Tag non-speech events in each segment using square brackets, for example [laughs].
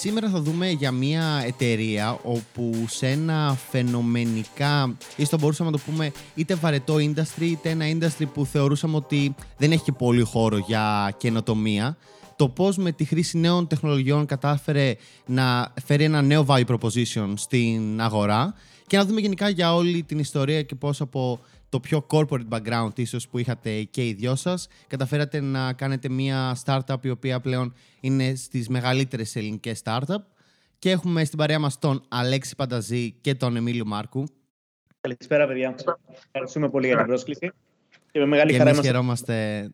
Σήμερα θα δούμε για μια εταιρεία όπου σε ένα φαινομενικά, ή στο μπορούσαμε να το πούμε, είτε βαρετό industry, είτε ένα industry που θεωρούσαμε ότι δεν έχει και πολύ χώρο για καινοτομία, το πώς με τη χρήση νέων τεχνολογιών κατάφερε να φέρει ένα νέο value proposition στην αγορά. Και να δούμε γενικά για όλη την ιστορία και πώς από το πιο corporate background ίσως που είχατε και οι δυο σας καταφέρατε να κάνετε μια startup η οποία πλέον είναι στις μεγαλύτερες ελληνικές startup και έχουμε στην παρέα μας τον Αλέξη Πανταζή και τον Εμίλιο Μάρκου. Καλησπέρα παιδιά. Ευχαριστούμε πολύ για την πρόσκληση. Και με μεγάλη και χαρά εμείς χαιρόμαστε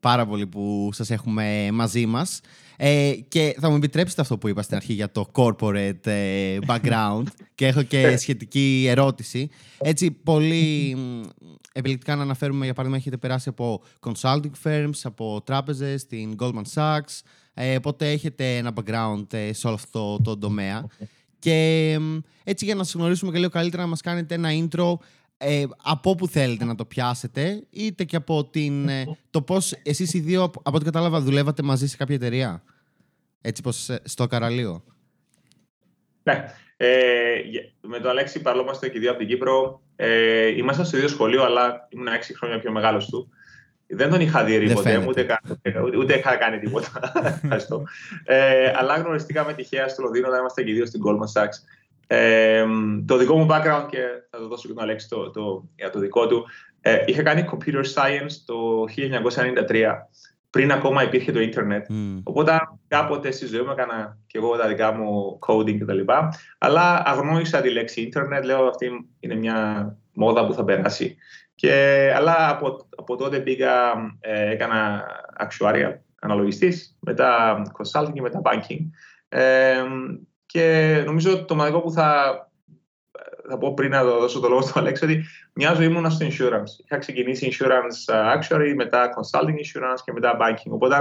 πάρα πολύ που σας έχουμε μαζί μας. Ε, και θα μου επιτρέψετε αυτό που είπα στην αρχή για το corporate ε, background [laughs] και έχω και σχετική ερώτηση. Έτσι, πολύ επιλεκτικά να αναφέρουμε, για παράδειγμα, έχετε περάσει από consulting firms, από τράπεζες, την Goldman Sachs, ε, οπότε έχετε ένα background ε, σε όλο αυτό το τομέα. Και έτσι για να σας γνωρίσουμε και λίγο καλύτερα να μας κάνετε ένα intro ε, από όπου θέλετε να το πιάσετε, είτε και από την, ε, το πώς εσείς οι δύο, από ό,τι κατάλαβα, δουλεύατε μαζί σε κάποια εταιρεία; Έτσι πως ε, στο Καραλίο. Ναι. Ε, με τον Αλέξη παρόλο και δύο από την Κύπρο. Ε, ήμασταν στο ίδιο σχολείο, αλλά ήμουν έξι χρόνια πιο μεγάλος του. Δεν τον είχα δει ποτέ, ούτε, ούτε, ούτε είχα κάνει τίποτα. [laughs] Ευχαριστώ. ε, αλλά γνωριστήκαμε τυχαία στο Λονδίνο, όταν ήμασταν και δύο στην Goldman Sachs. Ε, το δικό μου background και θα το δώσω και τον Αλέξη το, το, για το δικό του. Ε, είχα κάνει computer science το 1993, πριν ακόμα υπήρχε το ίντερνετ. Mm. Οπότε κάποτε στη ζωή μου έκανα και εγώ τα δικά μου coding κτλ. Αλλά αγνώρισα τη λέξη ίντερνετ, λέω αυτή είναι μια μόδα που θα περάσει. Και, αλλά από, από τότε πήγα, ε, έκανα actuarial, αναλογιστής, μετά consulting και μετά banking. Ε, και νομίζω το μοναδικό που θα, θα πω πριν να δώσω το λόγο στον Αλέξη ότι μια ζωή ήμουν στο insurance. Είχα ξεκινήσει insurance uh, actuary, μετά consulting insurance και μετά banking. Οπότε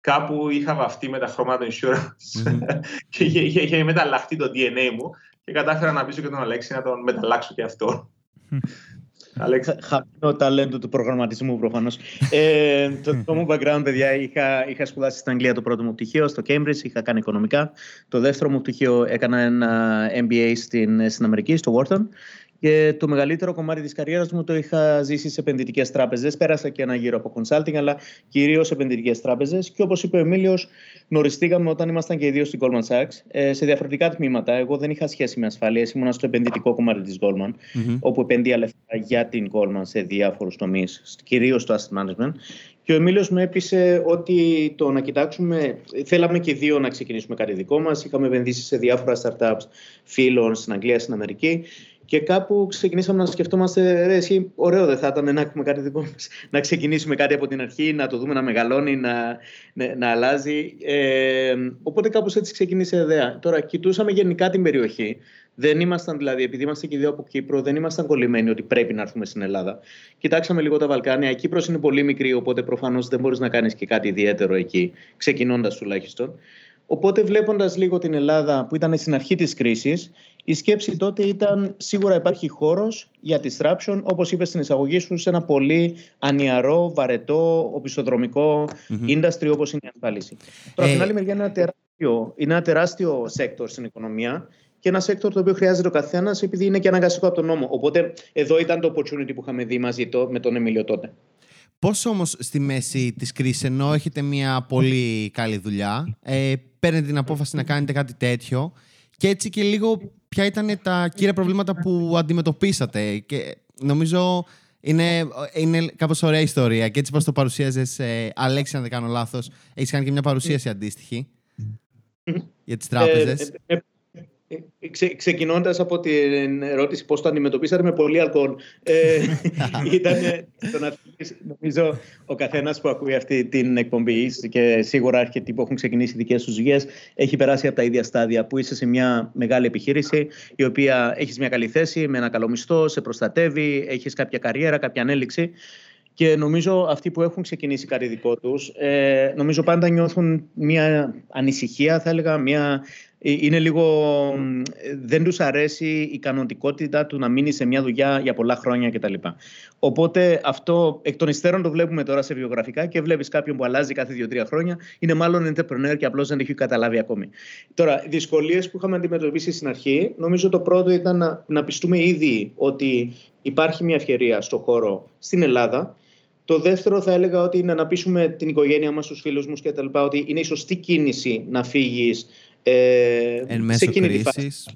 κάπου είχα βαφτεί με τα χρώματα του insurance mm-hmm. [laughs] και είχε, είχε, είχε μεταλλαχτεί το DNA μου και κατάφερα να πείσω και τον Αλέξη να τον μεταλλάξω και αυτό. Χαμένο ταλέντο του προγραμματισμού προφανώς. ε, το δικό μου background, παιδιά, είχα, είχα σπουδάσει στην Αγγλία το πρώτο μου πτυχίο, στο Cambridge, είχα κάνει οικονομικά. Το δεύτερο μου πτυχίο έκανα ένα MBA στην, στην Αμερική, στο Wharton. Και το μεγαλύτερο κομμάτι της καριέρας μου το είχα ζήσει σε επενδυτικές τράπεζες. Πέρασα και ένα γύρο από consulting, αλλά κυρίως σε επενδυτικές τράπεζες. Και όπως είπε ο Εμίλιος, γνωριστήκαμε όταν ήμασταν και οι δύο στην Goldman Sachs ε, σε διαφορετικά τμήματα. Εγώ δεν είχα σχέση με ασφαλεία, ήμουν στο επενδυτικό κομμάτι της Goldman, mm-hmm. όπου επενδύα λεφτά για την Goldman σε διάφορους τομείς, κυρίως στο asset management. Και ο Εμίλιος μου έπεισε ότι το να κοιτάξουμε. Θέλαμε και δύο να ξεκινήσουμε κάτι δικό μας. Είχαμε επενδύσει σε διάφορα startups φίλων στην Αγγλία, στην Αμερική. Και κάπου ξεκινήσαμε να σκεφτόμαστε, ρε, εσύ, ωραίο δεν θα ήταν να έχουμε κάτι δικό μας, [laughs] να ξεκινήσουμε κάτι από την αρχή, να το δούμε να μεγαλώνει, να, να, να αλλάζει. Ε, οπότε κάπως έτσι ξεκίνησε η ιδέα. Τώρα, κοιτούσαμε γενικά την περιοχή. Δεν ήμασταν δηλαδή, επειδή είμαστε και δύο από Κύπρο, δεν ήμασταν κολλημένοι ότι πρέπει να έρθουμε στην Ελλάδα. Κοιτάξαμε λίγο τα Βαλκάνια. Η Κύπρος είναι πολύ μικρή, οπότε προφανώς δεν μπορείς να κάνεις και κάτι ιδιαίτερο εκεί, ξεκινώντας τουλάχιστον. Οπότε βλέποντας λίγο την Ελλάδα που ήταν στην αρχή της κρίσης, η σκέψη τότε ήταν σίγουρα υπάρχει χώρος για disruption, όπως είπες στην εισαγωγή σου, σε ένα πολύ ανιαρό, βαρετό, οπισθοδρομικό mm-hmm. industry όπως είναι η ασφάλιση. Τώρα, από την άλλη μεριά είναι ένα τεράστιο, είναι ένα τεράστιο sector στην οικονομία και ένα sector το οποίο χρειάζεται ο καθένας επειδή είναι και αναγκαστικό από τον νόμο. Οπότε εδώ ήταν το opportunity που είχαμε δει μαζί το, με τον Εμίλιο τότε. Πώς όμως στη μέση της κρίσης, ενώ έχετε μια πολύ καλή δουλειά, ε, παίρνετε την απόφαση να κάνετε κάτι τέτοιο και έτσι και λίγο ποια ήταν τα κύρια προβλήματα που αντιμετωπίσατε. Και νομίζω είναι, είναι κάπως ωραία ιστορία. Και έτσι πώ το παρουσίαζες, ε, Αλέξη, αν δεν κάνω λάθος, έχεις κάνει και μια παρουσίαση αντίστοιχη για τις τράπεζες. Ε, ε, ε, ξε, ξεκινώντας από την ερώτηση πώς το αντιμετωπίσατε με πολύ αλκοόλ. Ε, [laughs] ήταν το να νομίζω ο καθένας που ακούει αυτή την εκπομπή και σίγουρα αρκετοί που έχουν ξεκινήσει δικές τους δουλειές έχει περάσει από τα ίδια στάδια που είσαι σε μια μεγάλη επιχείρηση η οποία έχεις μια καλή θέση με ένα καλό μισθό, σε προστατεύει, έχεις κάποια καριέρα, κάποια ανέλυξη και νομίζω αυτοί που έχουν ξεκινήσει κάτι δικό τους, ε, νομίζω πάντα νιώθουν μια ανησυχία, θα έλεγα, μια Ε, είναι λίγο, δεν τους αρέσει η ικανοτικότητα του να μείνει σε μια δουλειά για πολλά χρόνια κτλ. Οπότε αυτό εκ των υστέρων το βλέπουμε τώρα σε βιογραφικά και βλέπεις κάποιον που αλλάζει κάθε δύο-τρία χρόνια. Είναι μάλλον entrepreneur και απλώς δεν έχει καταλάβει ακόμη. Τώρα, δυσκολίες που είχαμε αντιμετωπίσει στην αρχή, νομίζω το πρώτο ήταν να, να πιστούμε ήδη ότι υπάρχει μια ευκαιρία στο χώρο στην Ελλάδα το δεύτερο θα έλεγα ότι είναι να πείσουμε την οικογένεια μας, τους φίλους μας και τα λοιπά, ότι είναι η σωστή κίνηση να φύγεις ε, Εν μέσω σε κρίσης.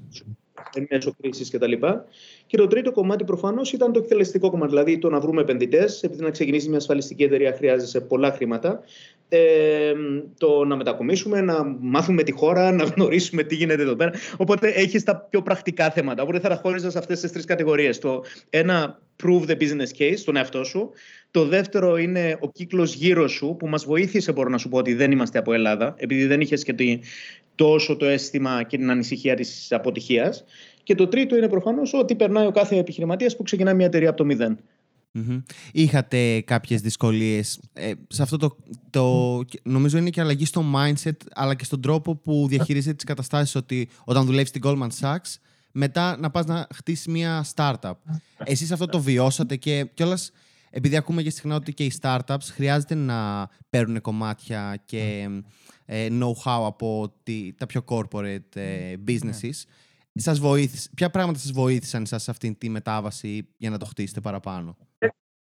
Εν μέσω κρίσης και τα λοιπά. Και το τρίτο κομμάτι προφανώς ήταν το εκτελεστικό κομμάτι, δηλαδή το να βρούμε επενδυτές, επειδή να ξεκινήσει μια ασφαλιστική εταιρεία χρειάζεσαι πολλά χρήματα. Ε, το να μετακομίσουμε, να μάθουμε τη χώρα, να γνωρίσουμε τι γίνεται εδώ πέρα. Οπότε έχεις τα πιο πρακτικά θέματα. Οπότε θα τα χώριζα σε αυτές τις τρεις κατηγορίες. Το ένα, prove the business case, τον εαυτό σου. Το δεύτερο είναι ο κύκλος γύρω σου, που μας βοήθησε, μπορώ να σου πω, ότι δεν είμαστε από Ελλάδα, επειδή δεν είχες και τόσο το αίσθημα και την ανησυχία της αποτυχίας. Και το τρίτο είναι προφανώς ότι περνάει ο κάθε επιχειρηματίας που ξεκινάει μια εταιρεία από το μηδέν. Mm-hmm. Είχατε κάποιες δυσκολίες ε, σε αυτό το, το νομίζω είναι και αλλαγή στο mindset αλλά και στον τρόπο που διαχειρίζεται τις καταστάσεις ότι όταν δουλεύεις στην Goldman Sachs μετά να πας να χτίσεις μια startup. Εσείς αυτό το βιώσατε και κιόλας επειδή ακούμε και συχνά ότι και οι startups χρειάζεται να παίρνουν κομμάτια και ε, know-how από τα πιο corporate ε, businesses. Σας βοήθησε, ποια πράγματα σας βοήθησαν σας σε αυτή τη μετάβαση για να το χτίσετε παραπάνω;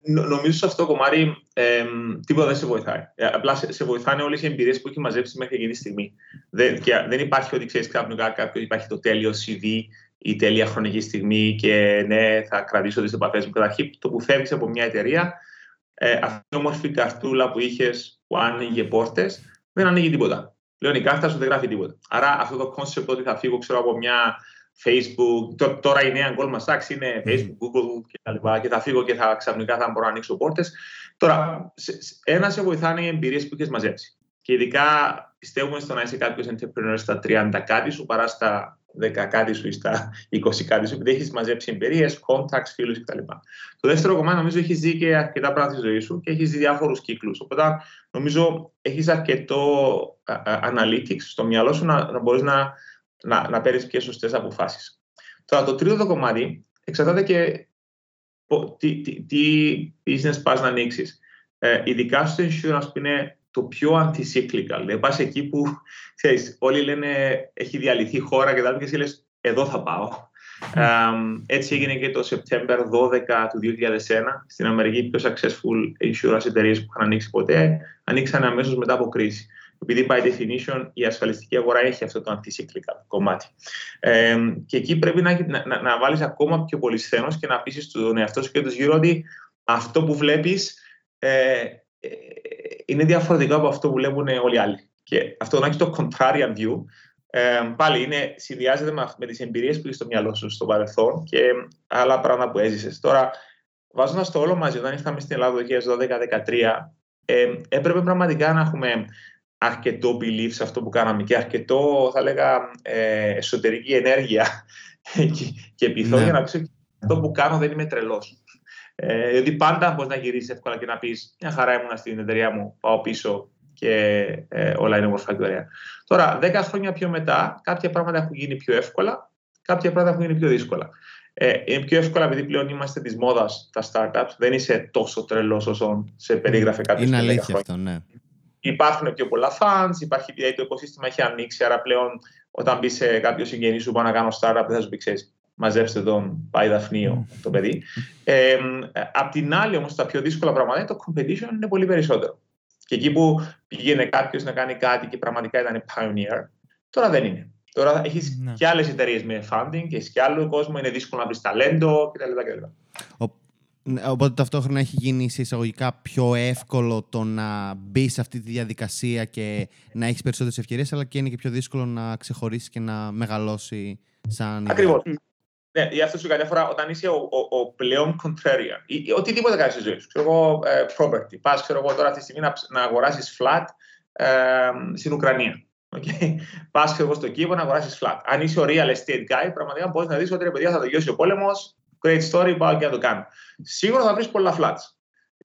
Νομίζω σε αυτό το κομμάτι ε, τίποτα δεν σε βοηθάει. Ε, απλά σε, σε βοηθάνε όλες οι εμπειρίες που έχει μαζέψει μέχρι εκείνη τη στιγμή. Δεν, και δεν υπάρχει ότι ξέρεις ξαφνικά κάποιο υπάρχει το τέλειο CV η τέλεια χρονική στιγμή και ναι, θα κρατήσω τις επαφές μου. Καταρχήν, το που φεύγεις από μια εταιρεία, ε, αυτή η όμορφη καρτούλα που είχες που άνοιγε πόρτες, δεν ανοίγει τίποτα. Λέω η κάρτα σου δεν γράφει τίποτα. Άρα αυτό το concept ότι θα φύγω ξέρω, από μια Facebook, τώρα η νέα Goldman Sachs είναι Facebook, Google και τα λοιπά και θα φύγω και θα ξαφνικά θα μπορώ να ανοίξω πόρτες. Τώρα, ένα σε βοηθάνε οι εμπειρίες που έχει μαζέψει. Και ειδικά πιστεύουμε στο να είσαι κάποιος entrepreneur στα 30 κάτι σου παρά στα 10 κάτι σου ή στα 20 κάτι σου, επειδή έχεις μαζέψει εμπειρίες, contacts, φίλους κτλ. Το δεύτερο κομμάτι νομίζω έχει δει και αρκετά πράγματα στη ζωή σου και έχεις δει διάφορους κύκλους. Οπότε νομίζω έχεις αρκετό analytics στο μυαλό σου να, να μπορείς να να, να παίρνεις και σωστές αποφάσεις. Τώρα, το τρίτο κομμάτι εξαρτάται και τι, τι, τι business πας να ανοίξεις. Ε, ειδικά στο insurance που είναι το πιο anti-cyclical. Δηλαδή, πα εκεί που [laughs] ξέρεις, όλοι λένε έχει διαλυθεί η χώρα και τα και εσύ λες εδώ θα πάω. έτσι έγινε και το Σεπτέμβριο 12 του 2001 στην Αμερική, πιο successful insurance εταιρείες που είχαν ανοίξει ποτέ, ανοίξαν αμέσως μετά από κρίση επειδή by definition η ασφαλιστική αγορά έχει αυτό το anti-cyclical κομμάτι. Ε, και εκεί πρέπει να, να, να, να βάλεις ακόμα πιο πολύ σθένος και να πείσεις τον εαυτό σου και τους γύρω ότι αυτό που βλέπεις ε, ε, είναι διαφορετικό από αυτό που βλέπουν όλοι οι άλλοι. Και αυτό να έχει το contrarian view, ε, πάλι είναι, συνδυάζεται με, με τις εμπειρίες που έχει στο μυαλό σου στο παρελθόν και άλλα πράγματα που έζησες. Τώρα, βάζοντας το όλο μαζί, όταν ήρθαμε στην Ελλάδα το 2012-2013, ε, έπρεπε πραγματικά να έχουμε αρκετό belief σε αυτό που κάναμε και αρκετό, θα λέγα, ε, εσωτερική ενέργεια [laughs] και, και πειθό ναι. για να ξέρω αυτό που κάνω δεν είμαι τρελός. Ε, διότι πάντα μπορείς να γυρίσεις εύκολα και να πεις: Μια χαρά ήμουν στην εταιρεία μου, πάω πίσω και ε, όλα είναι όμορφα και ωραία. Τώρα, δέκα χρόνια πιο μετά, κάποια πράγματα έχουν γίνει πιο εύκολα, κάποια πράγματα έχουν γίνει πιο δύσκολα. Ε, είναι πιο εύκολα επειδή πλέον είμαστε της μόδας τα startups. Δεν είσαι τόσο τρελός όσο σε περίγραφε κάποιος. Είναι αλήθεια αυτό, ναι υπάρχουν πιο πολλά fans, υπάρχει, δηλαδή το οικοσύστημα έχει ανοίξει, άρα πλέον όταν μπεις σε κάποιο συγγενή σου που να κάνω startup, δεν θα σου πει, ξέρεις, μαζέψτε τον, πάει δαφνίο το παιδί. Ε, απ' την άλλη όμως τα πιο δύσκολα πράγματα το competition είναι πολύ περισσότερο. Και εκεί που πήγαινε κάποιος να κάνει κάτι και πραγματικά ήταν pioneer, τώρα δεν είναι. Τώρα έχεις ναι. και άλλες εταιρείες με funding και έχεις και άλλο κόσμο, είναι δύσκολο να βρεις ταλέντο κτλ. Ναι, οπότε ταυτόχρονα έχει γίνει σε εισαγωγικά πιο εύκολο το να μπει σε αυτή τη διαδικασία και να έχεις περισσότερες ευκαιρίες, αλλά και είναι και πιο δύσκολο να ξεχωρίσεις και να μεγαλώσει σαν. Ακριβώς. Ναι, γι' αυτό σου κάνει φορά όταν είσαι ο, ο, ο πλέον contrarian ή, ή οτιδήποτε κάνεις στη ζωή σου. Ξέρω εγώ, ε, property. Πας, ξέρω εγώ τώρα αυτή τη στιγμή να, να αγοράσεις flat ε, στην Ουκρανία. Okay. Πας, ξέρω εγώ, στο Κίβο να αγοράσεις flat. Αν είσαι ο real estate guy, πραγματικά μπορείς να δεις ότι ρε παιδιά θα τελειώσει ο πόλεμος, great story, πάω και να το κάνω. Σίγουρα θα βρεις πολλά flats.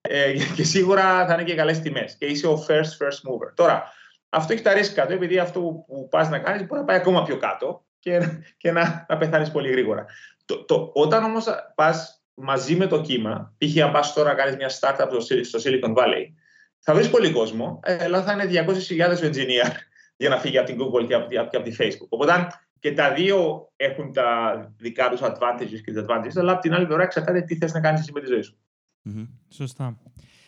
Ε, και σίγουρα θα είναι και καλές τιμές. Και είσαι ο first, first mover. Τώρα, αυτό έχει τα ρίσκα του, επειδή αυτό που πας να κάνεις μπορεί να πάει ακόμα πιο κάτω και, και να, να πεθάνεις πολύ γρήγορα. Το, το, όταν όμως πας μαζί με το κύμα, π.χ. αν πας τώρα να κάνεις μια startup στο, Silicon Valley, θα βρεις πολύ κόσμο, ε, αλλά θα είναι 200.000 engineer [laughs] για να φύγει από την Google και από, και από τη Facebook. Οπότε και τα δύο έχουν τα δικά τους advantages και disadvantages, αλλά από την άλλη πλευρά εξαρτάται τι θες να κάνεις εσύ με τη ζωή σου. Mm-hmm. Σωστά.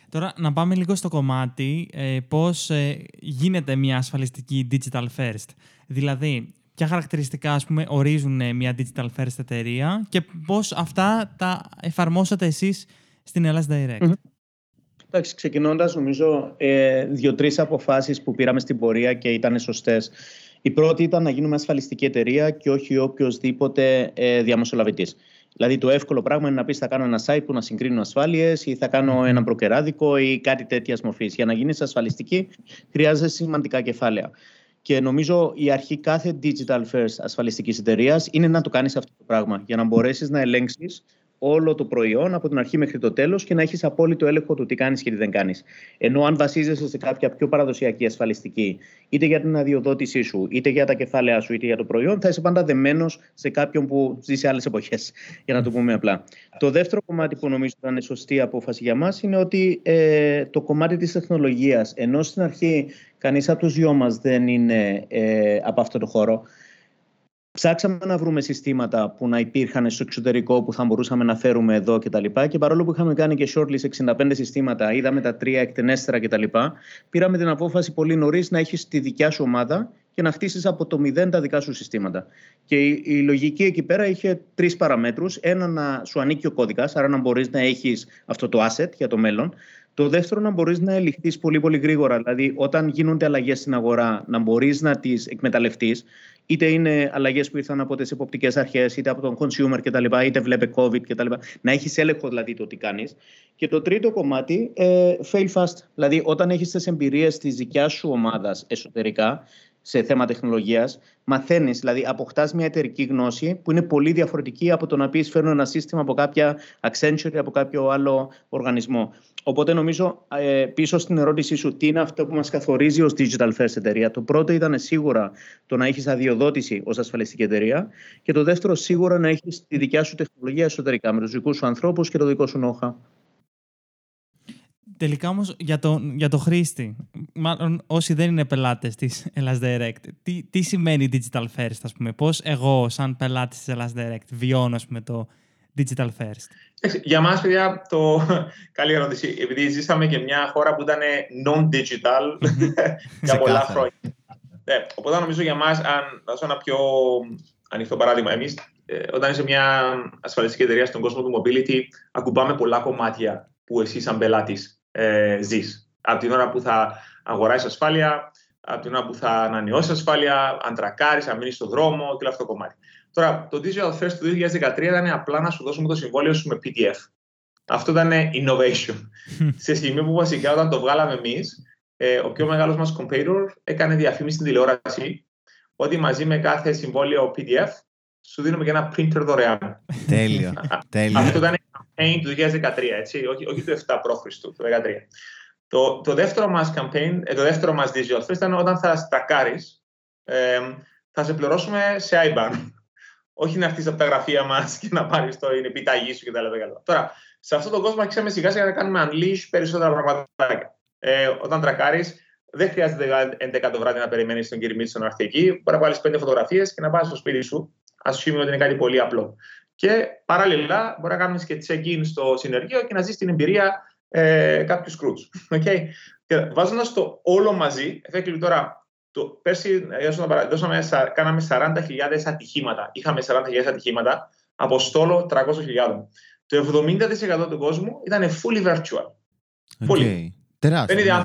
Τώρα να πάμε λίγο στο κομμάτι ε, πώς ε, γίνεται μια ασφαλιστική digital first. Δηλαδή, ποια χαρακτηριστικά ας πούμε, ορίζουν ε, μια digital first εταιρεία και πώς αυτά τα εφαρμόσατε εσείς στην Ελλάς Direct. Mm-hmm. Εντάξει, ξεκινώντας νομίζω ε, δύο-τρεις αποφάσεις που πήραμε στην πορεία και ήταν σωστές. Η πρώτη ήταν να γίνουμε ασφαλιστική εταιρεία και όχι οποιοδήποτε ε, διαμεσολαβητής. Δηλαδή, το εύκολο πράγμα είναι να πεις θα κάνω ένα site που να συγκρίνω ασφάλειες ή θα κάνω ένα προκεράδικο ή κάτι τέτοιας μορφής. Για να γίνεις ασφαλιστική, χρειάζεται σημαντικά κεφάλαια. Και νομίζω η αρχή κάθε digital first ασφαλιστικής εταιρείας είναι να το κάνεις αυτό το πράγμα για να μπορέσεις να ελέγξεις όλο το προϊόν από την αρχή μέχρι το τέλος και να έχεις απόλυτο έλεγχο του τι κάνεις και τι δεν κάνεις. Ενώ αν βασίζεσαι σε κάποια πιο παραδοσιακή ασφαλιστική, είτε για την αδειοδότησή σου, είτε για τα κεφάλαια σου, είτε για το προϊόν, θα είσαι πάντα δεμένος σε κάποιον που ζει σε άλλες εποχές, για να το πούμε απλά. Το δεύτερο κομμάτι που νομίζω ήταν σωστή απόφαση για μας είναι ότι ε, το κομμάτι της τεχνολογίας, ενώ στην αρχή κανείς από τους δυο μας δεν είναι ε, από αυτό το χώρο, Ψάξαμε να βρούμε συστήματα που να υπήρχαν στο εξωτερικό που θα μπορούσαμε να φέρουμε εδώ κτλ. Και, και παρόλο που είχαμε κάνει και shortlist 65 συστήματα, είδαμε τα τρία εκτενέστερα κτλ. Πήραμε την απόφαση πολύ νωρίς να έχεις τη δικιά σου ομάδα και να χτίσεις από το μηδέν τα δικά σου συστήματα. Και η, η λογική εκεί πέρα είχε τρεις παραμέτρους. Ένα να σου ανήκει ο κώδικας, άρα να μπορείς να έχεις αυτό το asset για το μέλλον. Το δεύτερο, να μπορείς να ελιχθείς πολύ πολύ γρήγορα. Δηλαδή, όταν γίνονται αλλαγές στην αγορά, να μπορείς να τις εκμεταλλευτείς είτε είναι αλλαγές που ήρθαν από τις εποπτικές αρχές, είτε από τον consumer κτλ., είτε βλέπε COVID κτλ. Να έχεις έλεγχο δηλαδή το τι κάνεις. Και το τρίτο κομμάτι, ε, fail fast. Δηλαδή, όταν έχεις τις εμπειρίες της δικιάς σου ομάδας εσωτερικά, σε θέμα τεχνολογίας, μαθαίνεις, δηλαδή αποκτάς μια εταιρική γνώση που είναι πολύ διαφορετική από το να πεις φέρνω ένα σύστημα από κάποια Accenture ή από κάποιο άλλο οργανισμό. Οπότε νομίζω ε, πίσω στην ερώτησή σου, τι είναι αυτό που μας καθορίζει ως digital first εταιρεία; Το πρώτο ήταν σίγουρα το να έχεις αδειοδότηση ως ασφαλιστική εταιρεία. Και το δεύτερο, σίγουρα να έχεις τη δικιά σου τεχνολογία εσωτερικά με τους δικούς σου ανθρώπους και το δικό σου νόχα. Τελικά όμως για το, για το χρήστη, μάλλον όσοι δεν είναι πελάτες της Ελλάς Direct, τι, τι σημαίνει digital first, ας πούμε, πώς εγώ σαν πελάτης της Ελλάς Direct βιώνω ας πούμε, το digital first; Για μας, παιδιά, το... [laughs] καλή ερώτηση. Επειδή ζήσαμε και μια χώρα που ήταν non-digital [laughs] για πολλά χρόνια. Ναι, οπότε νομίζω για μας, αν δώσω ένα πιο ανοιχτό παράδειγμα, εμείς ε, όταν είσαι μια ασφαλιστική εταιρεία στον κόσμο του mobility, ακουμπάμε πολλά κομμάτια που εσύ σαν πελάτης ε, ζεις. Από την ώρα που θα αγοράσεις ασφάλεια, από την ώρα που θα ανανεώσεις ασφάλεια, αν τρακάρεις, αν μείνεις στον δρόμο και όλο αυτό το κομμάτι. Τώρα, το Digital First του 2013 ήταν απλά να σου δώσουμε το συμβόλαιο σου με PDF. Αυτό ήταν innovation. [laughs] Σε στιγμή που βασικά όταν το βγάλαμε εμείς, ε, ο πιο μεγάλος μας competitor έκανε διαφήμιση στην τηλεόραση ότι μαζί με κάθε συμβόλαιο PDF σου δίνουμε και ένα printer δωρεάν. Τέλειο. Τέλειο. [laughs] Αυτό ήταν campaign του 2013, έτσι, όχι, όχι του 7 π.Χ., του 2013. Το, το δεύτερο μας campaign, ε, το δεύτερο μας digital first ήταν όταν θα στακάρεις, ε, θα σε πληρώσουμε σε IBAN. [laughs] όχι να έρθεις από τα γραφεία μας και να πάρεις το είναι επιταγή σου κτλ. Τώρα, σε αυτόν τον κόσμο αρχίσαμε σιγά σιγά να κάνουμε unleash περισσότερα πράγματα. Ε, όταν τρακάρεις, δεν χρειάζεται 11 το βράδυ να περιμένεις τον κύριο Μίτσο να έρθει εκεί. Μπορεί να βάλεις πέντε φωτογραφίες και να πας στο σπίτι σου. Α πούμε ότι είναι κάτι πολύ απλό. Και παράλληλα μπορεί να κάνεις και check-in στο συνεργείο και να ζεις την εμπειρία ε, κάποιου [laughs] κρούτ. Okay. Βάζοντας το όλο μαζί, effectively τώρα, το, πέρσι δώσαμε, κάναμε 40.000 ατυχήματα. Είχαμε 40.000 ατυχήματα από στόλο 300.000. Το 70% του κόσμου ήταν fully virtual. Okay. Fully. Τεράστιο. Ναι.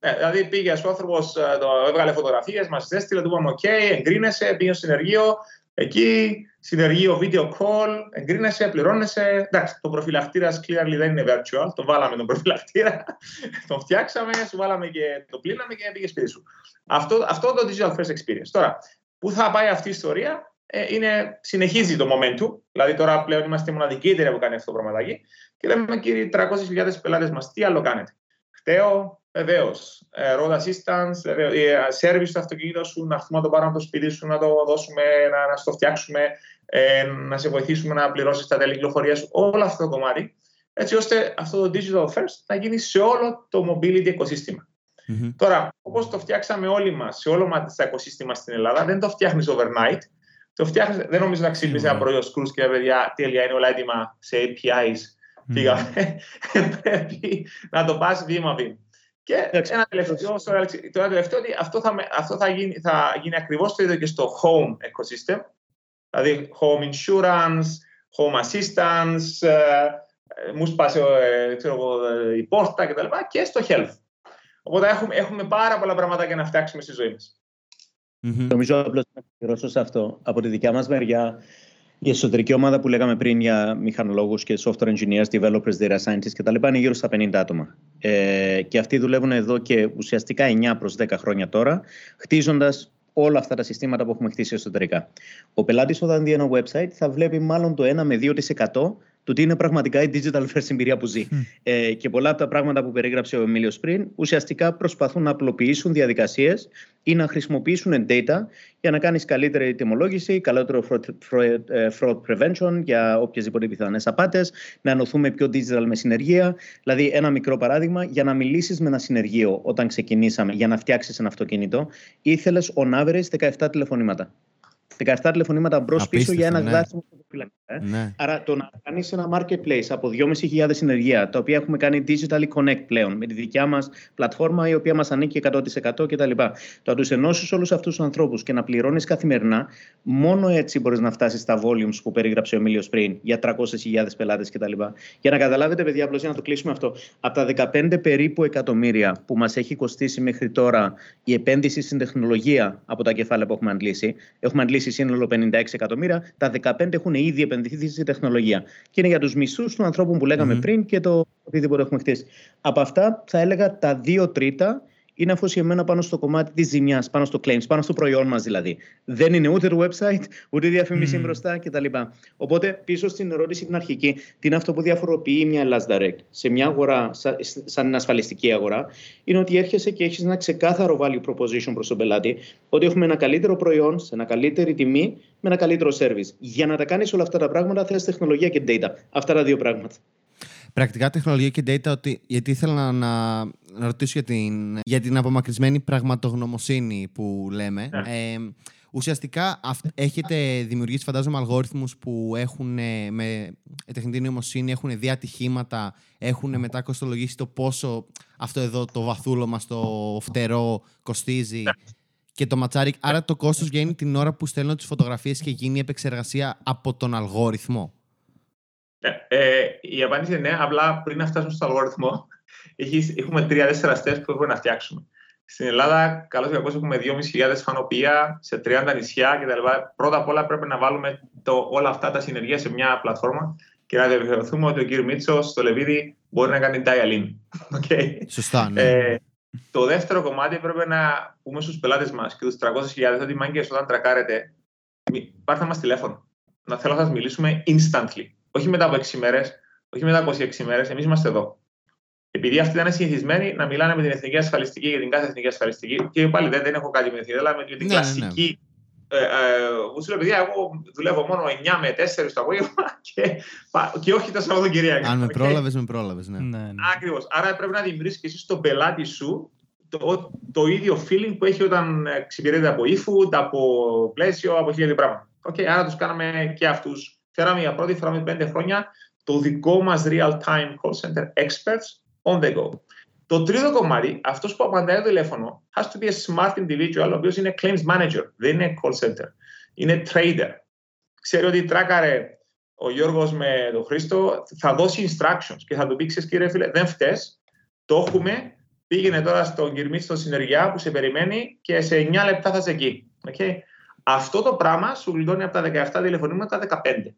Ε, δηλαδή πήγε ο άνθρωπος, ε, το έβγαλε φωτογραφίες, μας έστειλε, του είπαμε: OK, εγκρίνεσαι, πήγε στο συνεργείο. Εκεί, συνεργείο video call, εγκρίνεσαι, πληρώνεσαι. Εντάξει, το προφυλακτήρα clearly δεν είναι virtual. Το βάλαμε τον προφυλακτήρα, [laughs] τον φτιάξαμε, σου βάλαμε και το πλύναμε και πήγες σπίτι σου. Αυτό, αυτό το digital first experience. Τώρα, πού θα πάει αυτή η ιστορία, ε, είναι, συνεχίζει το momentum. Δηλαδή, τώρα πλέον είμαστε η μοναδική εταιρεία που κάνει αυτό το πραγματάκι. Και λέμε, κύριοι 300.000 πελάτες μας, τι άλλο κάνετε; Χταίο, Βεβαίως. Ε, road assistance, βεβαίως. Ε, service στο αυτοκίνητο σου, να έρθουμε να το πάρουμε από το σπίτι σου, να το δώσουμε, να, να στο φτιάξουμε, ε, να σε βοηθήσουμε να πληρώσεις τα τέλη κυκλοφορίας σου. Όλο αυτό το κομμάτι. Έτσι ώστε αυτό το digital first να γίνει σε όλο το mobility οικοσύστημα. Mm-hmm. Τώρα, όπως το φτιάξαμε όλοι μας σε όλο μα το οικοσύστημα στην Ελλάδα, δεν το φτιάχνεις overnight. Το φτιάχνεις, δεν νομίζω να ξύπνησε mm-hmm. ένα προϊόν σκρούς και παιδιά, τέλεια, είναι όλα έτοιμα σε APIs. Mm-hmm. Πήγαμε. [laughs] Πρέπει να το πας βήμα-βήμα. Και ένα τελευταίο, το ένα τελευταίο ότι αυτό θα, αυτό θα γίνει, θα γίνει ακριβώς το ίδιο και στο home ecosystem, δηλαδή home insurance, home assistance, ε, ε, μου σπάσε ε, η πόρτα κτλ. Και, και στο health. Οπότε έχουμε, έχουμε πάρα πολλά πράγματα για να φτιάξουμε στη ζωή μας. Mm-hmm. Νομίζω απλώς να πληρώσω σε αυτό. Από τη δικιά μας μεριά, η εσωτερική ομάδα που λέγαμε πριν για μηχανολόγους και software engineers, developers, data scientists κτλ. είναι γύρω στα 50 άτομα. Ε, και αυτοί δουλεύουν εδώ και ουσιαστικά 9 προς 10 χρόνια τώρα, χτίζοντας όλα αυτά τα συστήματα που έχουμε χτίσει εσωτερικά. Ο πελάτης όταν δει ένα website θα βλέπει μάλλον το 1 με 2% το τι είναι πραγματικά η digital first εμπειρία που ζει. Ε, και πολλά από τα πράγματα που περίγραψε ο Εμίλιο πριν ουσιαστικά προσπαθούν να απλοποιήσουν διαδικασίες ή να χρησιμοποιήσουν data για να κάνεις καλύτερη τιμολόγηση, καλύτερο fraud, ε, fraud prevention για οποιασδήποτε πιθανές απάτες, να ενωθούμε πιο digital με συνεργεία. Δηλαδή, ένα μικρό παράδειγμα, για να μιλήσεις με ένα συνεργείο όταν ξεκινήσαμε για να φτιάξεις ένα αυτοκίνητο, ήθελες on average 17 τηλεφωνήματα. 17 τηλεφωνήματα μπρος πίσω για ένα ναι. γλάσιμο ε. Ναι. Άρα το να κάνεις ένα marketplace από 2.500 συνεργεία, τα οποία έχουμε κάνει digitally connect πλέον με τη δικιά μας πλατφόρμα, η οποία μας ανήκει 100% κτλ. Το να τους ενώσεις όλους αυτούς τους ανθρώπους και να πληρώνεις καθημερινά, μόνο έτσι μπορείς να φτάσεις στα volumes που περίγραψε ο Μίλιος πριν για 300.000 πελάτες κτλ. Για να καταλάβετε, παιδιά, απλώς για να το κλείσουμε αυτό, από τα 15 περίπου εκατομμύρια που μας έχει κοστίσει μέχρι τώρα η επένδυση στην τεχνολογία από τα κεφάλαια που έχουμε αντλήσει, έχουμε αντλήσει σύνολο 56 εκατομμύρια, τα 15 έχουν ήδη επενδυθεί στη τεχνολογία. Και είναι για τους μισθού των ανθρώπων που λέγαμε πριν και το οτιδήποτε έχουμε χτίσει. Από αυτά θα έλεγα τα δύο τρίτα είναι αφοσιεμένα πάνω στο κομμάτι της ζημιάς, πάνω στο claims, πάνω στο προϊόν μας δηλαδή. Δεν είναι ούτε το website, ούτε διαφήμιση mm. μπροστά κτλ. Οπότε, πίσω στην ερώτηση την αρχική, τι είναι αυτό που διαφοροποιεί μια Last Direct σε μια αγορά, σαν ασφαλιστική αγορά, είναι ότι έρχεσαι και έχεις ένα ξεκάθαρο value proposition προς τον πελάτη, ότι έχουμε ένα καλύτερο προϊόν, σε ένα καλύτερη τιμή, με ένα καλύτερο service. Για να τα κάνεις όλα αυτά τα πράγματα, θες τεχνολογία και data. Αυτά τα δύο πράγματα πρακτικά τεχνολογία και data, ότι, γιατί ήθελα να, να ρωτήσω για την, για την απομακρυσμένη πραγματογνωμοσύνη που λέμε. Ναι. Ε, ουσιαστικά έχετε δημιουργήσει, φαντάζομαι, αλγόριθμους που έχουν με τεχνητή νοημοσύνη, έχουν δει ατυχήματα, έχουν μετά κοστολογήσει το πόσο αυτό εδώ το βαθούλωμα στο φτερό κοστίζει. Ναι. Και το ματσάρι, άρα το κόστος γίνει την ώρα που στέλνω τις φωτογραφίες και γίνει η επεξεργασία από τον αλγόριθμο. Ναι, ε, η απάντηση είναι ναι, απλά πριν να φτάσουμε στο αλγόριθμο, [laughs] έχουμε τρία-τέσσερα steps που έχουμε να φτιάξουμε. Στην Ελλάδα, καλώς για έχουμε 2.500 φανοπία σε 30 νησιά κτλ. Πρώτα απ' όλα πρέπει να βάλουμε το, όλα αυτά τα συνεργεία σε μια πλατφόρμα και να διαβεβαιωθούμε ότι ο κύριος Μίτσος στο Λεβίδι μπορεί να κάνει dial-in. [laughs] Okay. Σωστά, ναι. Ε, το δεύτερο κομμάτι πρέπει να πούμε στους πελάτες μας και τους 300.000 ότι μάγκες όταν τρακάρετε, πάρτε μας τηλέφωνο. Να θέλω να σας μιλήσουμε instantly όχι μετά από 6 μέρες, όχι μετά από 26 μέρες, εμείς είμαστε εδώ. Επειδή αυτοί ήταν συνηθισμένοι να μιλάνε με την εθνική ασφαλιστική για την κάθε εθνική ασφαλιστική, και πάλι δεν, δεν έχω κάτι με την εθνική, αλλά με την ναι, κλασική. Ναι, ναι. Ε, ε, σου λέω, παιδιά, εγώ δουλεύω μόνο 9 με 4 το απόγευμα [laughs] και, και όχι τα Σαββατοκυριακά. Αν με πρόλαβες, με πρόλαβες. Ναι. ναι, ναι. Ακριβώς. Άρα πρέπει να δημιουργήσεις και εσύ στον πελάτη σου το, το ίδιο feeling που έχει όταν εξυπηρετείται από e-food, από πλαίσιο, από χίλια πράγματα. Okay, άρα τους κάναμε και αυτούς Φέραμε για πρώτη φορά με πέντε χρόνια το δικό μας real-time call center experts on the go. Το τρίτο κομμάτι, αυτός που απαντάει το τηλέφωνο, has to be a smart individual, ο οποίος είναι claims manager, δεν είναι call center. Είναι trader. Ξέρει ότι τράκαρε ο Γιώργος με τον Χρήστο, θα δώσει instructions και θα του πει, ξέρεις κύριε φίλε, δεν φταίς, το έχουμε, πήγαινε τώρα στον Κυρμίτη στο Συνεργιά που σε περιμένει και σε 9 λεπτά θα είσαι εκεί. Okay? Αυτό το πράγμα σου γλιτώνει από τα 17 τηλεφωνήματα τα 15.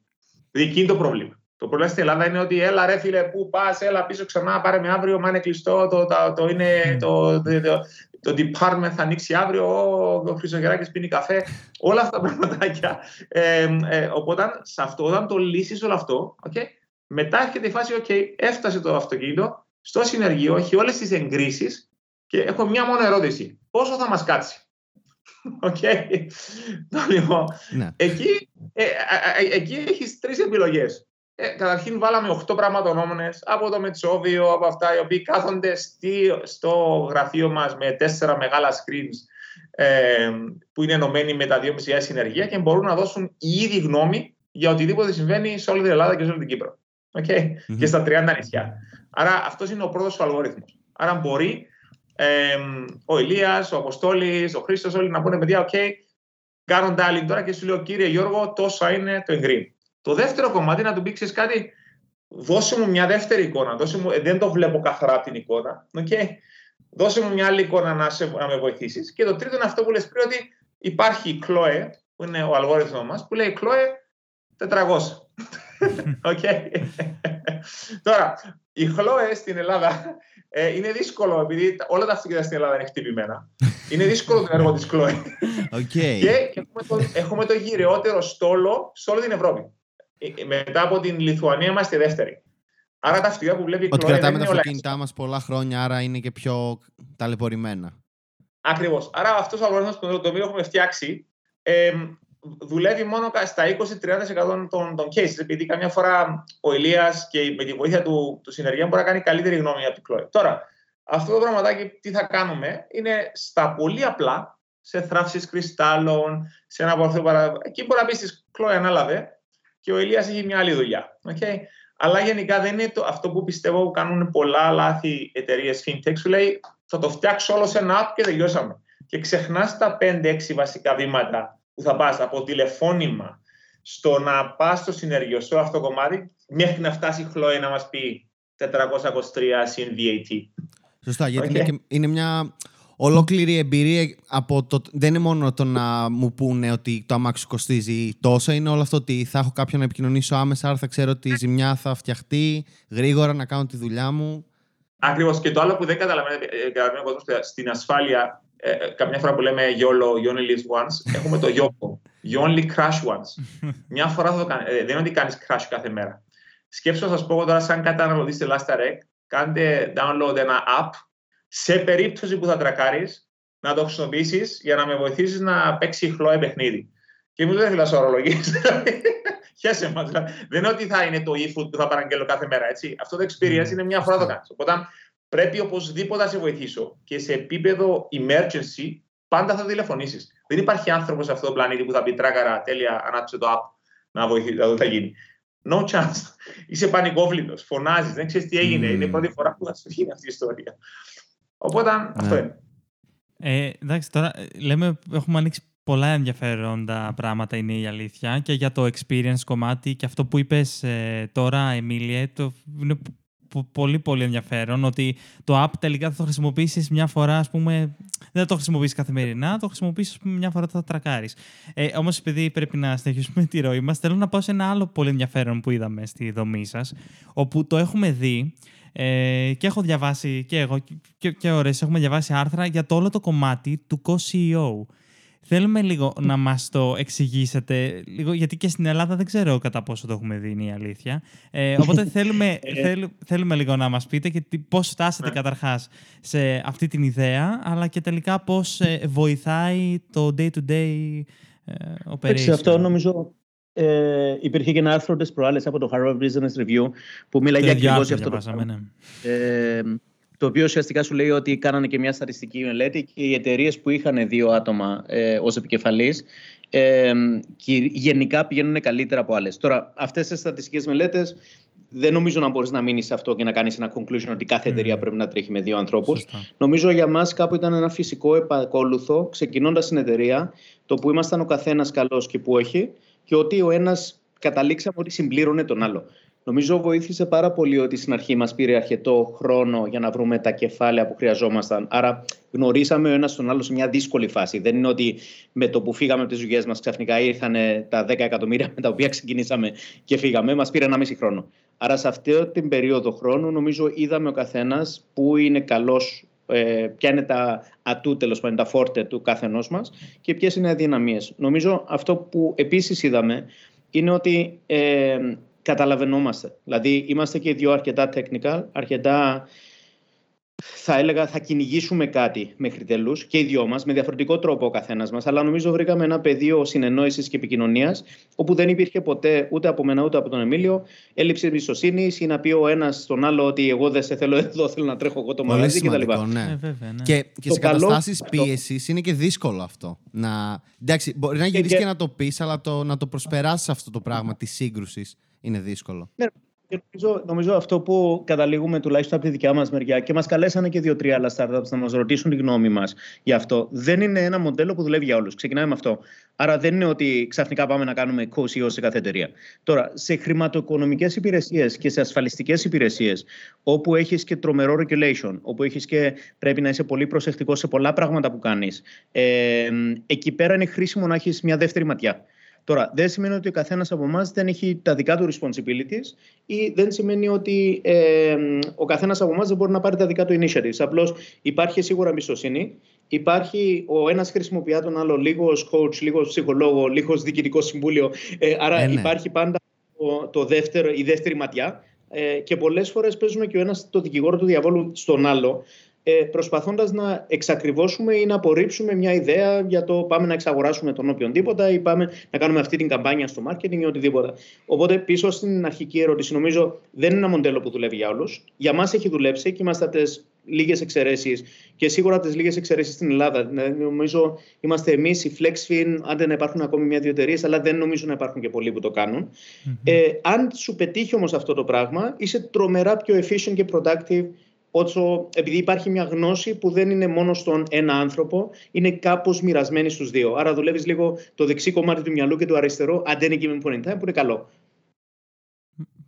Δηλαδή εκεί είναι το πρόβλημα. Το πρόβλημα στην Ελλάδα είναι ότι έλα ρε φίλε, πού πας, έλα πίσω ξανά, πάρε με αύριο, μα είναι κλειστό, το, το, το, είναι, το, το, το, το department θα ανοίξει αύριο, ο Χρυσογεράκης πίνει καφέ, όλα αυτά τα πραγματάκια. Ε, ε, οπότε σε αυτό, όταν το λύσεις όλο αυτό, okay, μετά έρχεται η φάση, okay, έφτασε το αυτοκίνητο στο συνεργείο, έχει όλες τις εγκρίσεις Και έχω μια μόνο ερώτηση. Πόσο θα μας κάτσει; Οκ. Λοιπόν, ναι. εκεί, ε, εκεί έχεις τρεις επιλογές. Ε, καταρχήν βάλαμε 8 πραγματογνώμονες από το Μετσόβιο, από αυτά οι οποίοι κάθονται στο γραφείο μας με τέσσερα μεγάλα screens ε, που είναι ενωμένοι με τα δύο μισιά συνεργεία και μπορούν να δώσουν ήδη γνώμη για οτιδήποτε συμβαίνει σε όλη την Ελλάδα και σε όλη την Κύπρο. Okay? Mm-hmm. Και στα 30 νησιά. Άρα αυτός είναι ο πρώτος αλγόριθμος. Άρα μπορεί ε, ο Ηλίας, ο Αποστόλης, ο Χρήστος, όλοι να πούνε παιδιά, OK, κάνω dialing τώρα και σου λέω κύριε Γιώργο, τόσα είναι το εγκρίνει. Το δεύτερο κομμάτι να του πει κάτι, δώσε μου μια δεύτερη εικόνα. Δώσε μου, ε, δεν το βλέπω καθαρά την εικόνα. Okay. Δώσε μου μια άλλη εικόνα να, σε, να με βοηθήσεις. Και το τρίτο είναι αυτό που λες πριν ότι υπάρχει η Chloe, που είναι ο αλγόριθμος μας, που λέει Chloe 400. okay. [laughs] Τώρα, η Chloe στην Ελλάδα ε, είναι δύσκολο, επειδή όλα τα αυτοκίνητα στην Ελλάδα είναι χτυπημένα. [laughs] είναι δύσκολο το έργο της Chloe. Okay. και έχουμε το, έχουμε το γυρεότερο στόλο σε όλη την Ευρώπη. Ε, μετά από την Λιθουανία είμαστε δεύτεροι. Άρα τα αυτιά που βλέπει η Ότι κρατάμε τα αυτοκίνητά μας πολλά χρόνια, άρα είναι και πιο ταλαιπωρημένα. Ακριβώς. Άρα αυτός ο αλγοριθμό που το οποίο έχουμε φτιάξει ε, δουλεύει μόνο στα 20-30% των, των cases. Επειδή καμιά φορά ο Ηλίας και με τη βοήθεια του, του συνεργεία μπορεί να κάνει καλύτερη γνώμη από την Chloe. Τώρα, αυτό το πραγματάκι τι θα κάνουμε είναι στα πολύ απλά, σε θράψεις κρυστάλλων, σε ένα από παρα... Εκεί μπορεί να πει στη Chloe ανάλαβε και ο Ηλίας έχει μια άλλη δουλειά. Okay? Αλλά γενικά δεν είναι το, αυτό που πιστεύω που κάνουν πολλά λάθη εταιρείες fintech. Σου λέει θα το φτιάξω όλο σε ένα app και τελειώσαμε. Και ξεχνάς τα 5-6 βασικά βήματα που θα πας από τηλεφώνημα στο να πας στο συνεργειό αυτό το κομμάτι, μέχρι να φτάσει η Χλόη να μας πει 423 συν VAT. Σωστά, γιατί είναι, είναι μια ολόκληρη εμπειρία από το. Δεν είναι μόνο το να μου πούνε ότι το αμάξι κοστίζει τόσο, είναι όλο αυτό ότι θα έχω κάποιον να επικοινωνήσω άμεσα, άρα θα ξέρω ότι η ζημιά θα φτιαχτεί γρήγορα να κάνω τη δουλειά μου. Ακριβώς. Και το άλλο που δεν καταλαβαίνει ο κόσμος στην ασφάλεια, ε, ε, καμιά φορά που λέμε YOLO, you only live once, έχουμε το YOPO. You only crash once. [laughs] Μια φορά θα το κάνει. Ε, δεν είναι ότι κάνεις crash κάθε μέρα. Σκέψτε, σας πω τώρα, σαν καταναλωτής στη Rec, κάντε download ένα app σε περίπτωση που θα τρακάρεις, να το χρησιμοποιήσεις για να με βοηθήσεις να παίξει χλώε παιχνίδι. Και μου δεν θέλω ορολογίε. Χαίρεσαι μα. Δεν είναι ότι θα είναι το e-food που θα παραγγέλω κάθε μέρα. Έτσι. Αυτό το experience mm. είναι μια φορά το κάνεις. Οπότε πρέπει οπωσδήποτε να σε βοηθήσω. Και σε επίπεδο emergency, πάντα θα τηλεφωνήσεις. Δεν υπάρχει άνθρωπος σε αυτό το πλανήτη που θα πει τράκαρα, τέλεια, ανάπτυξε το app να βοηθήσει, να δω τι θα γίνει. No chance. [laughs] Είσαι πανικόβλητος, φωνάζεις, δεν ξέρεις τι έγινε. Mm. Είναι η πρώτη φορά που θα σου γίνει αυτή η ιστορία. Οπότε ναι. αυτό είναι. Ε, εντάξει, τώρα λέμε έχουμε ανοίξει πολλά ενδιαφέροντα πράγματα είναι η αλήθεια και για το experience κομμάτι και αυτό που είπες ε, τώρα Εμίλιε το είναι πολύ πολύ ενδιαφέρον ότι το app τελικά θα το χρησιμοποιήσεις μια φορά ας πούμε δεν θα το χρησιμοποιήσεις καθημερινά το χρησιμοποιήσεις μια φορά θα τρακάρεις ε, όμως επειδή πρέπει να συνεχίσουμε τη ροή μας θέλω να πάω σε ένα άλλο πολύ ενδιαφέρον που είδαμε στη δομή σας όπου το έχουμε δει ε, και έχω διαβάσει και εγώ και, και ωραίες, έχουμε διαβάσει άρθρα για το όλο το κομμάτι του co-CEO. Θέλουμε λίγο να μας το εξηγήσετε, λίγο, γιατί και στην Ελλάδα δεν ξέρω κατά πόσο το έχουμε δει, είναι η αλήθεια. Ε, οπότε [laughs] θέλουμε, θέλ, θέλουμε λίγο να μας πείτε και πώς φτάσατε ναι. καταρχάς σε αυτή την ιδέα, αλλά και τελικά πώς ε, βοηθάει το day-to-day ε, operation. Αυτό νομίζω ε, υπήρχε και ένα άρθρο τη προάλλες από το Harvard Business Review που μιλάει για ακριβώς αυτό το ναι. Ε, το οποίο ουσιαστικά σου λέει ότι κάνανε και μια στατιστική μελέτη και οι εταιρείες που είχαν δύο άτομα ε, ως επικεφαλής ε, γενικά πηγαίνουν καλύτερα από άλλες. Τώρα, αυτές τις στατιστικές μελέτες δεν νομίζω να μπορείς να μείνεις σε αυτό και να κάνεις ένα conclusion ότι κάθε εταιρεία mm. πρέπει να τρέχει με δύο ανθρώπους. Νομίζω για μας κάπου ήταν ένα φυσικό επακόλουθο, ξεκινώντας την εταιρεία, το που ήμασταν ο καθένας καλός και που έχει, και ότι ο ένας καταλήξαμε ότι συμπλήρωνε τον άλλο. Νομίζω βοήθησε πάρα πολύ ότι στην αρχή μας πήρε αρκετό χρόνο για να βρούμε τα κεφάλαια που χρειαζόμασταν. Άρα γνωρίσαμε ο ένας τον άλλο σε μια δύσκολη φάση. Δεν είναι ότι με το που φύγαμε από τις δουλειές μας ξαφνικά ήρθαν τα 10 εκατομμύρια με τα οποία ξεκινήσαμε και φύγαμε. Μας πήρε ένα μισή χρόνο. Άρα σε αυτή την περίοδο χρόνου νομίζω είδαμε ο καθένας που είναι καλός ε, ποια είναι τα ατού, τέλος πάντων, τα φόρτε του καθενός μας και ποιες είναι οι αδυναμίες. Νομίζω αυτό που επίσης είδαμε είναι ότι ε, καταλαβαίνόμαστε. Δηλαδή, είμαστε και οι δύο αρκετά technical, αρκετά θα έλεγα θα κυνηγήσουμε κάτι μέχρι τέλους και οι δυο μας, με διαφορετικό τρόπο ο καθένας μας. Αλλά νομίζω βρήκαμε ένα πεδίο συνεννόησης και επικοινωνίας, όπου δεν υπήρχε ποτέ ούτε από μένα ούτε από τον Εμίλιο έλλειψη εμπιστοσύνη ή να πει ο ένας στον άλλο ότι εγώ δεν σε θέλω εδώ, θέλω να τρέχω εγώ το μαγαζί κτλ. Ναι. Ε, βέβαια, ναι. Και, και σε καταστάσεις πίεσης είναι και δύσκολο αυτό. Να... Εντάξει, μπορεί να γυρίσεις και, και... να το πεις, αλλά το, να το προσπεράσεις αυτό το πράγμα της σύγκρουσης είναι δύσκολο. Ναι, και νομίζω, νομίζω αυτό που καταλήγουμε τουλάχιστον από τη δικιά μας μεριά και μας καλέσανε και δύο-τρία άλλα startups να μας ρωτήσουν τη γνώμη μας γι' αυτό. Δεν είναι ένα μοντέλο που δουλεύει για όλους. Ξεκινάμε με αυτό. Άρα δεν είναι ότι ξαφνικά πάμε να κάνουμε co-CEO σε κάθε εταιρεία. Τώρα, σε χρηματοοικονομικές υπηρεσίες και σε ασφαλιστικές υπηρεσίες, όπου έχεις και τρομερό regulation, όπου έχεις και πρέπει να είσαι πολύ προσεκτικός σε πολλά πράγματα που κάνεις, ε, εκεί πέρα είναι χρήσιμο να έχεις μια δεύτερη ματιά. Τώρα, δεν σημαίνει ότι ο καθένας από εμάς δεν έχει τα δικά του responsibilities ή δεν σημαίνει ότι ε, ο καθένας από εμάς δεν μπορεί να πάρει τα δικά του initiatives. Απλώς υπάρχει σίγουρα εμπιστοσύνη. Υπάρχει ο ένας χρησιμοποιεί τον άλλο λίγος ω coach, λίγος ως ψυχολόγο, λίγος ως διοικητικό συμβούλιο. Ε, άρα ε, ναι. υπάρχει πάντα το, το δεύτερο, η δεύτερη ματιά. Ε, και πολλές φορές παίζουμε και ο ένας το δικηγόρο του διαβόλου στον άλλο ε, προσπαθώντας να εξακριβώσουμε ή να απορρίψουμε μια ιδέα για το πάμε να εξαγοράσουμε τον οποιονδήποτε ή πάμε να κάνουμε αυτή την καμπάνια στο marketing ή οτιδήποτε. Οπότε πίσω στην αρχική ερώτηση νομίζω δεν είναι ένα μοντέλο που δουλεύει για όλους. Για μας έχει δουλέψει και είμαστε από τις λίγες εξαιρέσεις και σίγουρα από τις λίγες εξαιρέσεις στην Ελλάδα. Ναι, νομίζω είμαστε εμείς, οι FlexFin, αν δεν υπάρχουν ακόμη μια-δύο εταιρείες, αλλά δεν νομίζω να υπάρχουν και πολλοί που το κάνουν. Mm-hmm. Ε, αν σου πετύχει όμως αυτό το πράγμα, είσαι τρομερά πιο efficient και productive όσο, επειδή υπάρχει μια γνώση που δεν είναι μόνο στον ένα άνθρωπο, είναι κάπως μοιρασμένη στους δύο. Άρα δουλεύεις λίγο το δεξί κομμάτι του μυαλού και το αριστερό, αντί είναι given point time, που είναι καλό.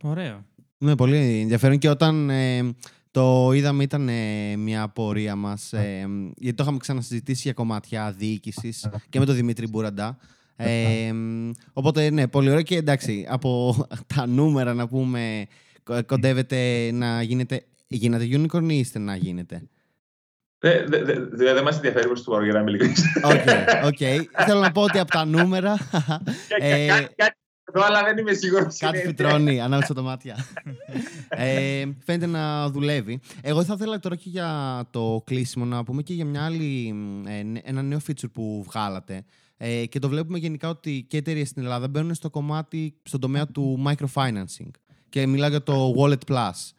Ωραίο. Ναι, πολύ ενδιαφέρον και όταν ε, το είδαμε ήταν ε, μια απορία μας, ε, γιατί το είχαμε ξανασυζητήσει για κομμάτια διοίκησης και με τον Δημήτρη Μπουραντά. Ε, οπότε, ναι, πολύ ωραίο και εντάξει, από [laughs] τα νούμερα να πούμε, κοντεύετε να γίνετε Γίνατε unicorn ή είστε να γίνετε. Δεν μας ενδιαφέρει προς το για να είμαι λίγο. Οκ, Θέλω να πω ότι από τα νούμερα... Ε, κάτι εδώ, αλλά δεν είμαι σίγουρος. Κάτι φυτρώνει, ανάμεσα τα μάτια. ε, φαίνεται να δουλεύει. Εγώ θα ήθελα τώρα και για το κλείσιμο να πούμε και για μια άλλη, ε, ένα νέο feature που βγάλατε. Ε, και το βλέπουμε γενικά ότι και εταιρείες στην Ελλάδα μπαίνουν στο κομμάτι, στον τομέα του microfinancing. Και μιλάω για το Wallet Plus.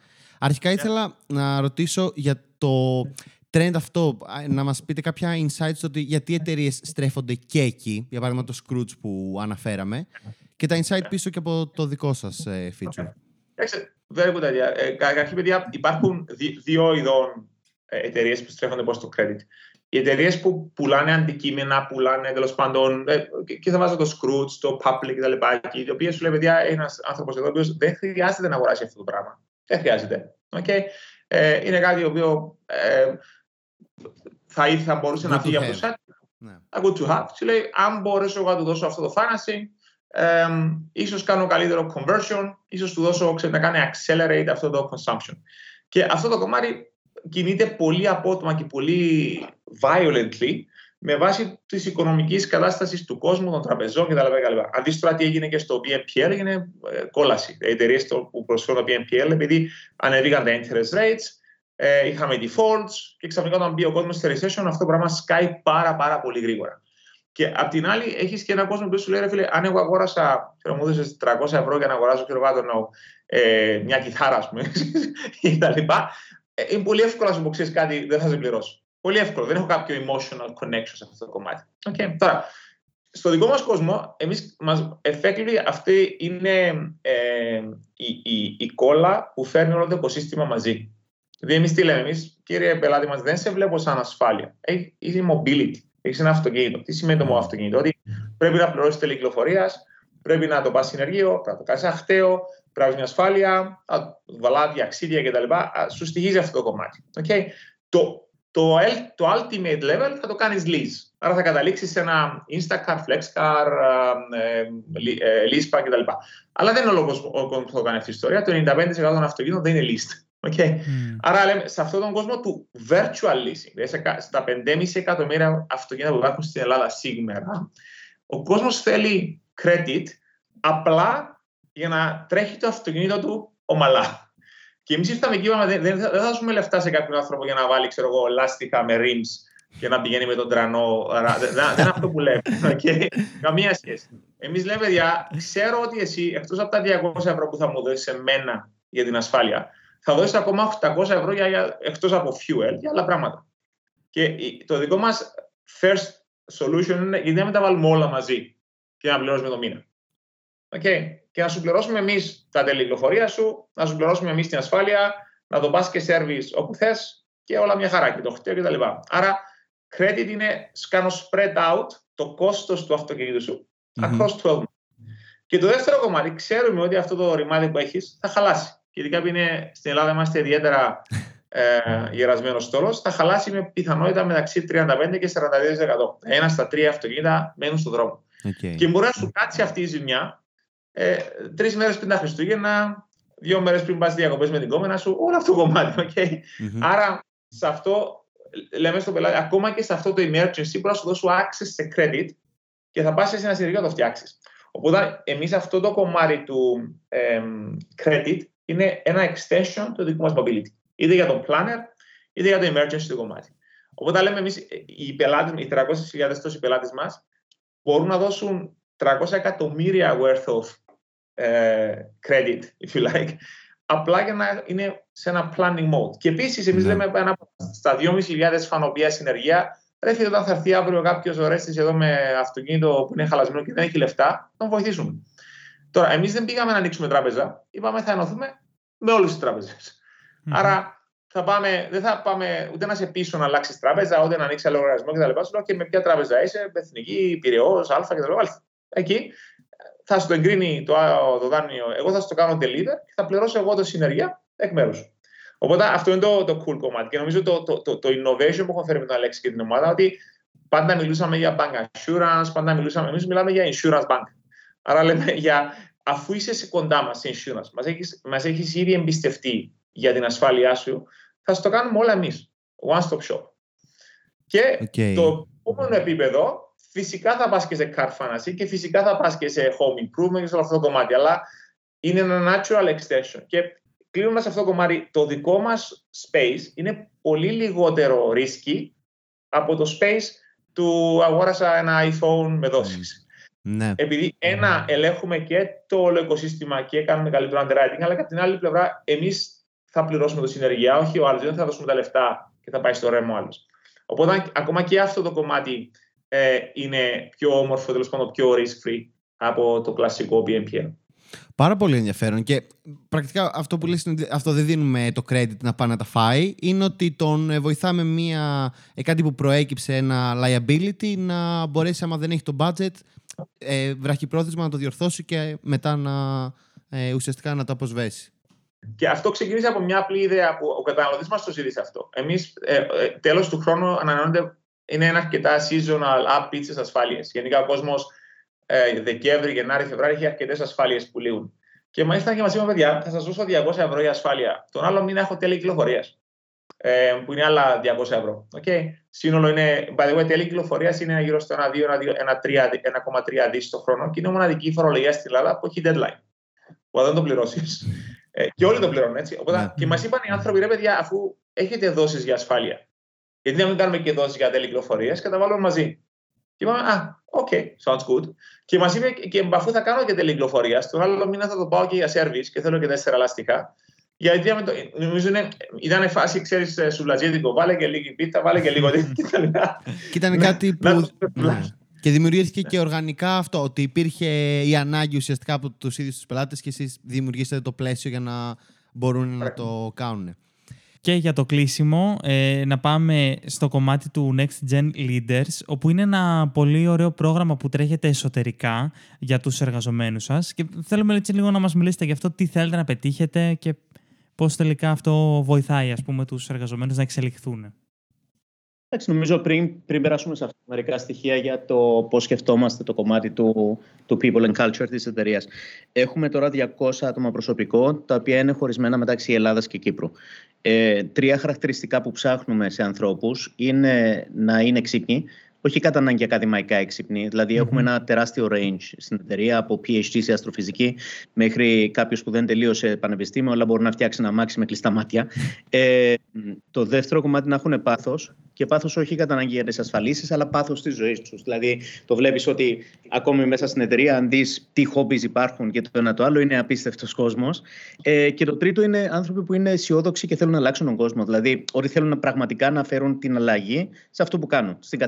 Αρχικά ήθελα να ρωτήσω για το trend αυτό, να μας πείτε κάποια insights ότι γιατί οι εταιρείες στρέφονται και εκεί, για παράδειγμα το Scrooge που αναφέραμε, και τα insight πίσω και από το δικό σας ε, feature. Εντάξει, very good idea. Καταρχήν, παιδιά, υπάρχουν δύο ειδών ε, εταιρείες που στρέφονται προς το credit. Οι εταιρείες που πουλάνε αντικείμενα, πουλάνε τέλος πάντων. Ε, και θα βάζω το Scrooge, το Public κτλ. Οι οποίες σου λέει, παιδιά, ένας άνθρωπος εδώ ο δεν χρειάζεται να αγοράσει αυτό το πράγμα. Δεν χρειάζεται. Okay. Ε, είναι κάτι το οποίο ε, θα ήθελα μπορούσε να φύγει από το set. Ναι. Good to have. Σου λέει, αν μπορέσω να του δώσω αυτό το financing, ε, ίσως κάνω καλύτερο conversion, ίσως του δώσω να κάνει accelerate αυτό το consumption. Και αυτό το κομμάτι κινείται πολύ απότομα και πολύ violently με βάση της οικονομικής κατάστασης του κόσμου, των τραπεζών κτλ. Αν δει τώρα τι έγινε και στο BNPL, έγινε ε, κόλαση. Οι εταιρείες που προσφέρουν το BNPL, επειδή ανεβήκαν τα interest rates, ε, είχαμε defaults και ξαφνικά όταν μπει ο κόσμος σε recession, αυτό το πράγμα σκάει πάρα, πάρα πολύ γρήγορα. Και απ' την άλλη, έχεις και έναν κόσμο που σου λέει: ρε φίλε, αν εγώ αγόρασα, ξέρω, μου έδωσες 300 ευρώ για να αγοράσω ξέρω, ε, μια κιθάρα, ας πούμε, [laughs] κτλ. Ε, είναι πολύ εύκολο να σου πω: κάτι, δεν θα σε πληρώσω. Πολύ εύκολο. Δεν έχω κάποιο emotional connection σε αυτό το κομμάτι. Okay. Τώρα, στο δικό μας κόσμο, εμείς μας effectively αυτή είναι ε, η, η, η, κόλλα που φέρνει όλο το οικοσύστημα μαζί. Δηλαδή, εμείς τι λέμε, εμείς, κύριε πελάτη μας, δεν σε βλέπω σαν ασφάλεια. Έχει mobility. Έχεις ένα αυτοκίνητο. Τι σημαίνει το αυτοκίνητο, Ότι πρέπει να πληρώσεις τελεκλοφορία, πρέπει να το πας συνεργείο, πρέπει να το κάνεις αχταίο, πρέπει να έχεις μια ασφάλεια, βαλάδια, αξίδια κτλ. Σου στοιχίζει αυτό το κομμάτι. Okay. Το, το, το ultimate level θα το κάνεις lease. Άρα θα καταλήξεις σε ένα Instacart, Flexcar, ε, ε, Leasepack κτλ. Αλλά δεν είναι ο κόσμος που θα το κάνει αυτή η ιστορία. Το 95% των αυτοκίνητων δεν είναι leased. Okay. Mm. Άρα λέμε, σε αυτόν τον κόσμο του virtual leasing, δηλαδή στα 5,5 εκατομμύρια αυτοκίνητα που υπάρχουν στην Ελλάδα σήμερα, ο κόσμος θέλει credit απλά για να τρέχει το αυτοκίνητο του ομαλά. Και εμείς ήρθαμε και είπαμε: Δεν, δεν, θα, δώσουμε λεφτά σε κάποιον άνθρωπο για να βάλει, ξέρω εγώ, λάστιχα με rims και να πηγαίνει με τον τρανό. δεν, δεν είναι αυτό που λέμε. [laughs] Okay. Καμία σχέση. Εμείς λέμε, παιδιά, ξέρω ότι εσύ, εκτός από τα 200 ευρώ που θα μου δώσεις σε μένα για την ασφάλεια, θα δώσεις ακόμα 800 ευρώ για, για, εκτός από fuel για άλλα πράγματα. Και το δικό μας first solution είναι γιατί δεν τα βάλουμε όλα μαζί και να πληρώσουμε το μήνα. Okay. Και να σου πληρώσουμε εμείς τα τέλη κυκλοφορία σου, να σου πληρώσουμε εμείς την ασφάλεια, να το πας και service όπου θες και όλα μια χαρά και το χτίο κτλ. Άρα, credit είναι σκάνω spread out το κόστος του αυτοκίνητου σου mm-hmm. across 12 Και το δεύτερο κομμάτι, ξέρουμε ότι αυτό το ρημάδι που έχεις θα χαλάσει. Και ειδικά που είναι στην Ελλάδα είμαστε ιδιαίτερα [laughs] ε, γερασμένος στόλος, θα χαλάσει με πιθανότητα μεταξύ 35 και 42%. Ένας στα τρία αυτοκίνητα μένουν στον δρόμο. Okay. Και μπορεί να σου κάτσει αυτή η ζημιά ε, τρεις μέρες πριν τα Χριστούγεννα, δύο μέρες πριν πας διακοπές με την κόμενα σου, όλο αυτό το κομμάτι. Okay? Mm-hmm. Άρα, σε αυτό λέμε στον πελάτη, ακόμα και σε αυτό το emergency, μπορεί να σου δώσω access σε credit και θα πας σε ένα σειρικό να το φτιάξεις. Οπότε, εμείς αυτό το κομμάτι του ε, credit είναι ένα extension του δικού μας mobility. Είτε για τον planner, είτε για το emergency του κομμάτι. Οπότε λέμε εμείς, οι πελάτες, οι 300.000 τόσοι πελάτες μας, μπορούν να δώσουν 300 εκατομμύρια worth of uh, credit, if you like, απλά για να είναι σε ένα planning mode. Και επίσης, εμείς ναι. λέμε ένα, στα 2.500 φανοπία συνεργεία, πρέπει όταν θα έρθει αύριο κάποιος ορέστη εδώ με αυτοκίνητο που είναι χαλασμένο και δεν έχει λεφτά, να τον βοηθήσουμε. Τώρα, εμείς δεν πήγαμε να ανοίξουμε τράπεζα, είπαμε θα ενωθούμε με όλες τις τράπεζες. Mm-hmm. Άρα, θα πάμε, δεν θα πάμε ούτε να σε πείσω να αλλάξεις τράπεζα, ούτε να ανοίξεις άλλο λογαριασμό κτλ. Σου λέω και με ποια τράπεζα είσαι, Εθνική, Πυραιός, Α κτλ. Εκεί θα σου το εγκρίνει το, το δάνειο, εγώ θα σου το κάνω deliver και θα πληρώσω εγώ το συνεργεία εκ μέρους. Οπότε αυτό είναι το, το cool κομμάτι. Και νομίζω το, το, το, το innovation που έχω φέρει με τον Αλέξη και την ομάδα, ότι πάντα μιλούσαμε για bank assurance, πάντα μιλούσαμε, εμείς μιλάμε για insurance bank. Άρα λέμε για, αφού είσαι κοντά μας σε insurance, μας έχεις, μας έχεις ήδη εμπιστευτεί για την ασφάλειά σου, θα σου το κάνουμε όλα εμείς. One stop shop. Και okay. το επόμενο επίπεδο φυσικά θα πας και σε car fantasy και φυσικά θα πας και σε home improvement και σε όλο αυτό το κομμάτι. Αλλά είναι ένα natural extension. Και κλείνοντας αυτό το κομμάτι, το δικό μας space είναι πολύ λιγότερο risky από το space του αγόρασα ένα iPhone με δόσεις. Ναι. Επειδή ένα, ελέγχουμε και το όλο οικοσύστημα και κάνουμε καλύτερο underwriting, αλλά και από την άλλη πλευρά εμείς θα πληρώσουμε το συνεργεία, όχι ο άλλος, δεν θα δώσουμε τα λεφτά και θα πάει στο ρέμο άλλος. Οπότε ακόμα και αυτό το κομμάτι ε, είναι πιο όμορφο, τέλος πάντων πιο risk-free από το κλασικό BNPL. Πάρα πολύ ενδιαφέρον και πρακτικά αυτό που λες είναι αυτό δεν δίνουμε το credit να πάει να τα φάει είναι ότι τον ε, βοηθάμε μια, ε, κάτι που προέκυψε ένα liability να μπορέσει άμα δεν έχει το budget ε, βραχυπρόθεσμα να το διορθώσει και μετά να ε, ουσιαστικά να το αποσβέσει. Και αυτό ξεκίνησε από μια απλή ιδέα που ο καταναλωτής μας το ζήτησε αυτό. Εμείς, ε, ε, τέλος του χρόνου, ανανεώνεται είναι ένα αρκετά seasonal app πίτσε ασφάλειες. Γενικά ο κόσμος ε, Δεκέμβρη, Γενάρη, Φεβράρι έχει αρκετές ασφάλειες που λύγουν. Και μάλιστα και μα είπαν, παιδιά, θα σας δώσω 200 ευρώ για ασφάλεια. Τον άλλο μήνα έχω τέλη κυκλοφορίας. Ε, που είναι άλλα 200 ευρώ. Okay. Σύνολο είναι, by the way, τέλη κυκλοφορίας είναι γύρω στο 1,3 δις το χρόνο και είναι μοναδική φορολογία στην Ελλάδα που έχει deadline. Που δεν το πληρώσεις. Ε, και όλοι το πληρώνουν έτσι. Οπότε, yeah. Ναι. Και μας είπαν οι άνθρωποι, ρε παιδιά, αφού έχετε δώσει για ασφάλεια, γιατί να μην κάνουμε και δόσεις για τέλη κυκλοφορίας και τα βάλουμε μαζί. Και είπαμε, Α, OK, sounds good. Και μας είπε, και αφού θα κάνω και τέλη κυκλοφορίας, τον άλλο μήνα θα το πάω και για service και θέλω και τέσσερα λαστικά. Γιατί το, νομίζω είναι, ήταν φάση, ξέρεις, ε, σουβλατζίδικο. Βάλε και λίγη πίτα, βάλε και λίγο [laughs] τέτοιο. Και ήταν κάτι που. Ναι. Και δημιουργήθηκε και οργανικά αυτό, ότι υπήρχε η ανάγκη ουσιαστικά από τους ίδιους τους πελάτες και εσείς δημιουργήσατε το πλαίσιο για να μπορούν να το κάνουν. Και για το κλείσιμο, ε, να πάμε στο κομμάτι του Next Gen Leaders, όπου είναι ένα πολύ ωραίο πρόγραμμα που τρέχετε εσωτερικά για τους εργαζομένους σας. Και θέλουμε έτσι λίγο να μας μιλήσετε για αυτό, τι θέλετε να πετύχετε και πώς τελικά αυτό βοηθάει, ας πούμε, τους εργαζομένους να εξελιχθούν. Εντάξει, νομίζω πριν, πριν περάσουμε σε αυτά μερικά στοιχεία για το πώς σκεφτόμαστε το κομμάτι του, του people and culture της εταιρείας. Έχουμε τώρα 200 άτομα προσωπικό, τα οποία είναι χωρισμένα μεταξύ Ελλάδας και Κύπρου. Ε, τρία χαρακτηριστικά που ψάχνουμε σε ανθρώπους είναι να είναι ξύπνοι, όχι κατά ανάγκη ακαδημαϊκά έξυπνοι. Δηλαδή, έχουμε ένα τεράστιο range στην εταιρεία από PhD σε αστροφυσική μέχρι κάποιος που δεν τελείωσε πανεπιστήμιο, αλλά μπορεί να φτιάξει ένα μάξι με κλειστά μάτια. Ε, το δεύτερο κομμάτι να έχουν πάθος και πάθος όχι κατά ανάγκη για τι ασφαλίσεις, αλλά πάθος της ζωής τους. Δηλαδή, το βλέπεις ότι ακόμη μέσα στην εταιρεία, αν δεις τι χόμπι υπάρχουν και το ένα το άλλο, είναι απίστευτος κόσμος. Ε, και το τρίτο είναι άνθρωποι που είναι αισιόδοξοι και θέλουν να αλλάξουν τον κόσμο. Δηλαδή, ότι θέλουν πραγματικά να φέρουν την αλλαγή σε αυτό που κάνουν, στην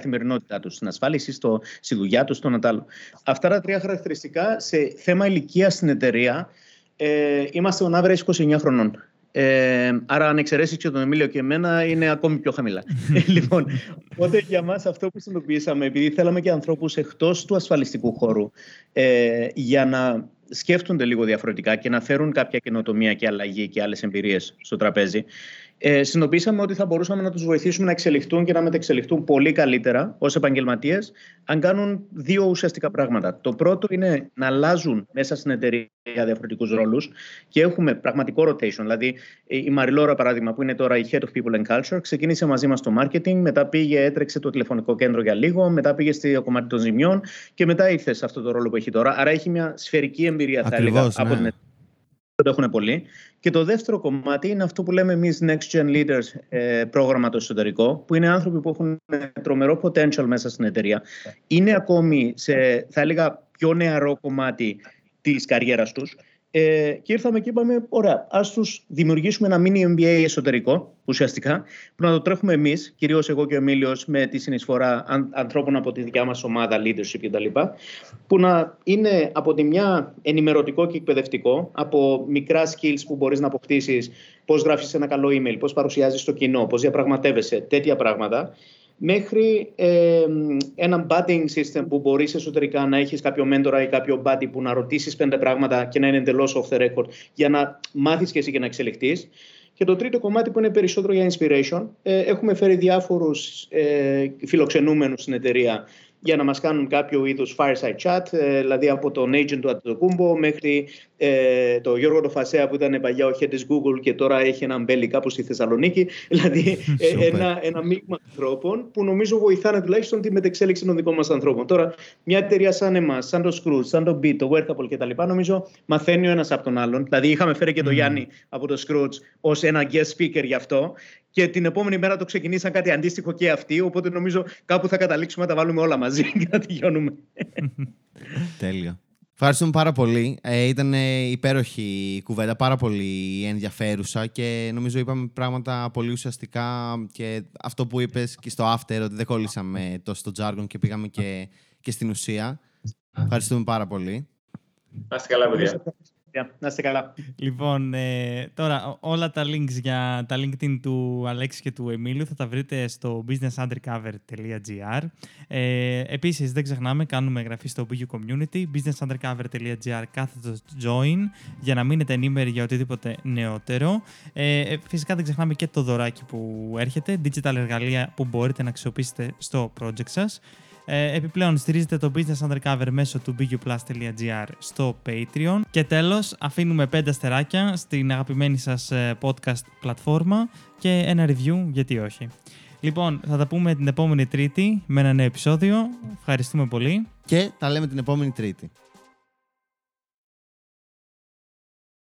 καθημερινότητά τους, στην ασφάλιση, στο, στη δουλειά τους, στο ένα άλλο. Αυτά τα τρία χαρακτηριστικά σε θέμα ηλικία στην εταιρεία. Ε, είμαστε on average 29 χρονών. Ε, άρα, αν εξαιρέσεις και τον Εμίλιο και εμένα, είναι ακόμη πιο χαμηλά. [laughs] λοιπόν, οπότε για μας αυτό που συνειδητοποιήσαμε, επειδή θέλαμε και ανθρώπους εκτός του ασφαλιστικού χώρου ε, για να σκέφτονται λίγο διαφορετικά και να φέρουν κάποια καινοτομία και αλλαγή και άλλες εμπειρίες στο τραπέζι, ε, συνειδητοποίησαμε ότι θα μπορούσαμε να τους βοηθήσουμε να εξελιχθούν και να μετεξελιχθούν πολύ καλύτερα ως επαγγελματίες, αν κάνουν δύο ουσιαστικά πράγματα. Το πρώτο είναι να αλλάζουν μέσα στην εταιρεία διαφορετικούς ρόλους και έχουμε πραγματικό rotation. Δηλαδή, η Μαριλόρα, παράδειγμα, που είναι τώρα η Head of People and Culture, ξεκίνησε μαζί μας το marketing, μετά πήγε, έτρεξε το τηλεφωνικό κέντρο για λίγο, μετά πήγε στο κομμάτι των ζημιών και μετά ήρθε σε αυτό το ρόλο που έχει τώρα. Άρα έχει μια σφαιρική εμπειρία, θα έλεγα, από ναι. την εταιρεία το έχουν πολύ. Και το δεύτερο κομμάτι είναι αυτό που λέμε εμείς Next Gen Leaders ε, πρόγραμμα το εσωτερικό, που είναι άνθρωποι που έχουν τρομερό potential μέσα στην εταιρεία. Είναι ακόμη σε, θα έλεγα, πιο νεαρό κομμάτι της καριέρας τους ε, και ήρθαμε και είπαμε, ωραία, ας τους δημιουργήσουμε ένα mini MBA εσωτερικό, ουσιαστικά, που να το τρέχουμε εμείς, κυρίως εγώ και ο Εμίλιος, με τη συνεισφορά ανθρώπων από τη δικιά μας ομάδα, leadership κτλ. Που να είναι από τη μια ενημερωτικό και εκπαιδευτικό, από μικρά skills που μπορείς να αποκτήσεις, πώς γράφεις ένα καλό email, πώς παρουσιάζεις το κοινό, πώς διαπραγματεύεσαι, τέτοια πράγματα μέχρι ε, ένα budding system που μπορείς εσωτερικά να έχεις κάποιο μέντορα ή κάποιο buddy που να ρωτήσεις πέντε πράγματα και να είναι εντελώς off the record για να μάθεις και εσύ και να εξελιχθείς. Και το τρίτο κομμάτι που είναι περισσότερο για inspiration, ε, έχουμε φέρει διάφορους ε, φιλοξενούμενους στην εταιρεία για να μας κάνουν κάποιο είδους fireside chat, ε, δηλαδή από τον agent του Αττοκούμπο μέχρι ε, το Γιώργο Τοφασέα που ήταν παλιά ο head της Google και τώρα έχει ένα μπέλι κάπου στη Θεσσαλονίκη. [laughs] δηλαδή ε, ένα, ένα μείγμα ανθρώπων που νομίζω βοηθάνε τουλάχιστον τη μετεξέλιξη των δικών μας ανθρώπων. Τώρα μια εταιρεία σαν εμάς, σαν το Scrooge, σαν το Beat, το Workable κτλ. νομίζω μαθαίνει ο ένας από τον άλλον. Δηλαδή είχαμε φέρει και τον Γιάννη από το Scrooge ως ένα guest speaker γι' αυτό και την επόμενη μέρα το ξεκινήσαν κάτι αντίστοιχο και αυτοί. Οπότε νομίζω κάπου θα καταλήξουμε να τα βάλουμε όλα μαζί [laughs] και να τελειώνουμε. [laughs] Τέλεια. Ευχαριστούμε πάρα πολύ. Ε, ήταν υπέροχη η κουβέντα, πάρα πολύ ενδιαφέρουσα και νομίζω είπαμε πράγματα πολύ ουσιαστικά και αυτό που είπες και στο after ότι δεν κόλλησαμε τόσο στο jargon και πήγαμε και, και στην ουσία. Ευχαριστούμε πάρα πολύ. Να είστε καλά, παιδιά. Να είστε καλά. Λοιπόν, ε, τώρα όλα τα links για τα LinkedIn του Αλέξη και του Εμίλου θα τα βρείτε στο businessundercover.gr. Ε, επίσης, δεν ξεχνάμε, κάνουμε εγγραφή στο BU Community, businessundercover.gr κάθετος join, για να μείνετε ενήμεροι για οτιδήποτε νεότερο. Ε, ε, φυσικά δεν ξεχνάμε και το δωράκι που έρχεται, digital εργαλεία που μπορείτε να αξιοποιήσετε στο project σας. Ε, επιπλέον, στηρίζετε το Business Undercover μέσω του biguplus.gr στο Patreon. Και τέλος, αφήνουμε πέντε αστεράκια στην αγαπημένη σας ε, podcast πλατφόρμα και ένα review, γιατί όχι. Λοιπόν, θα τα πούμε την επόμενη Τρίτη με ένα νέο επεισόδιο. Ευχαριστούμε πολύ. Και τα λέμε την επόμενη Τρίτη.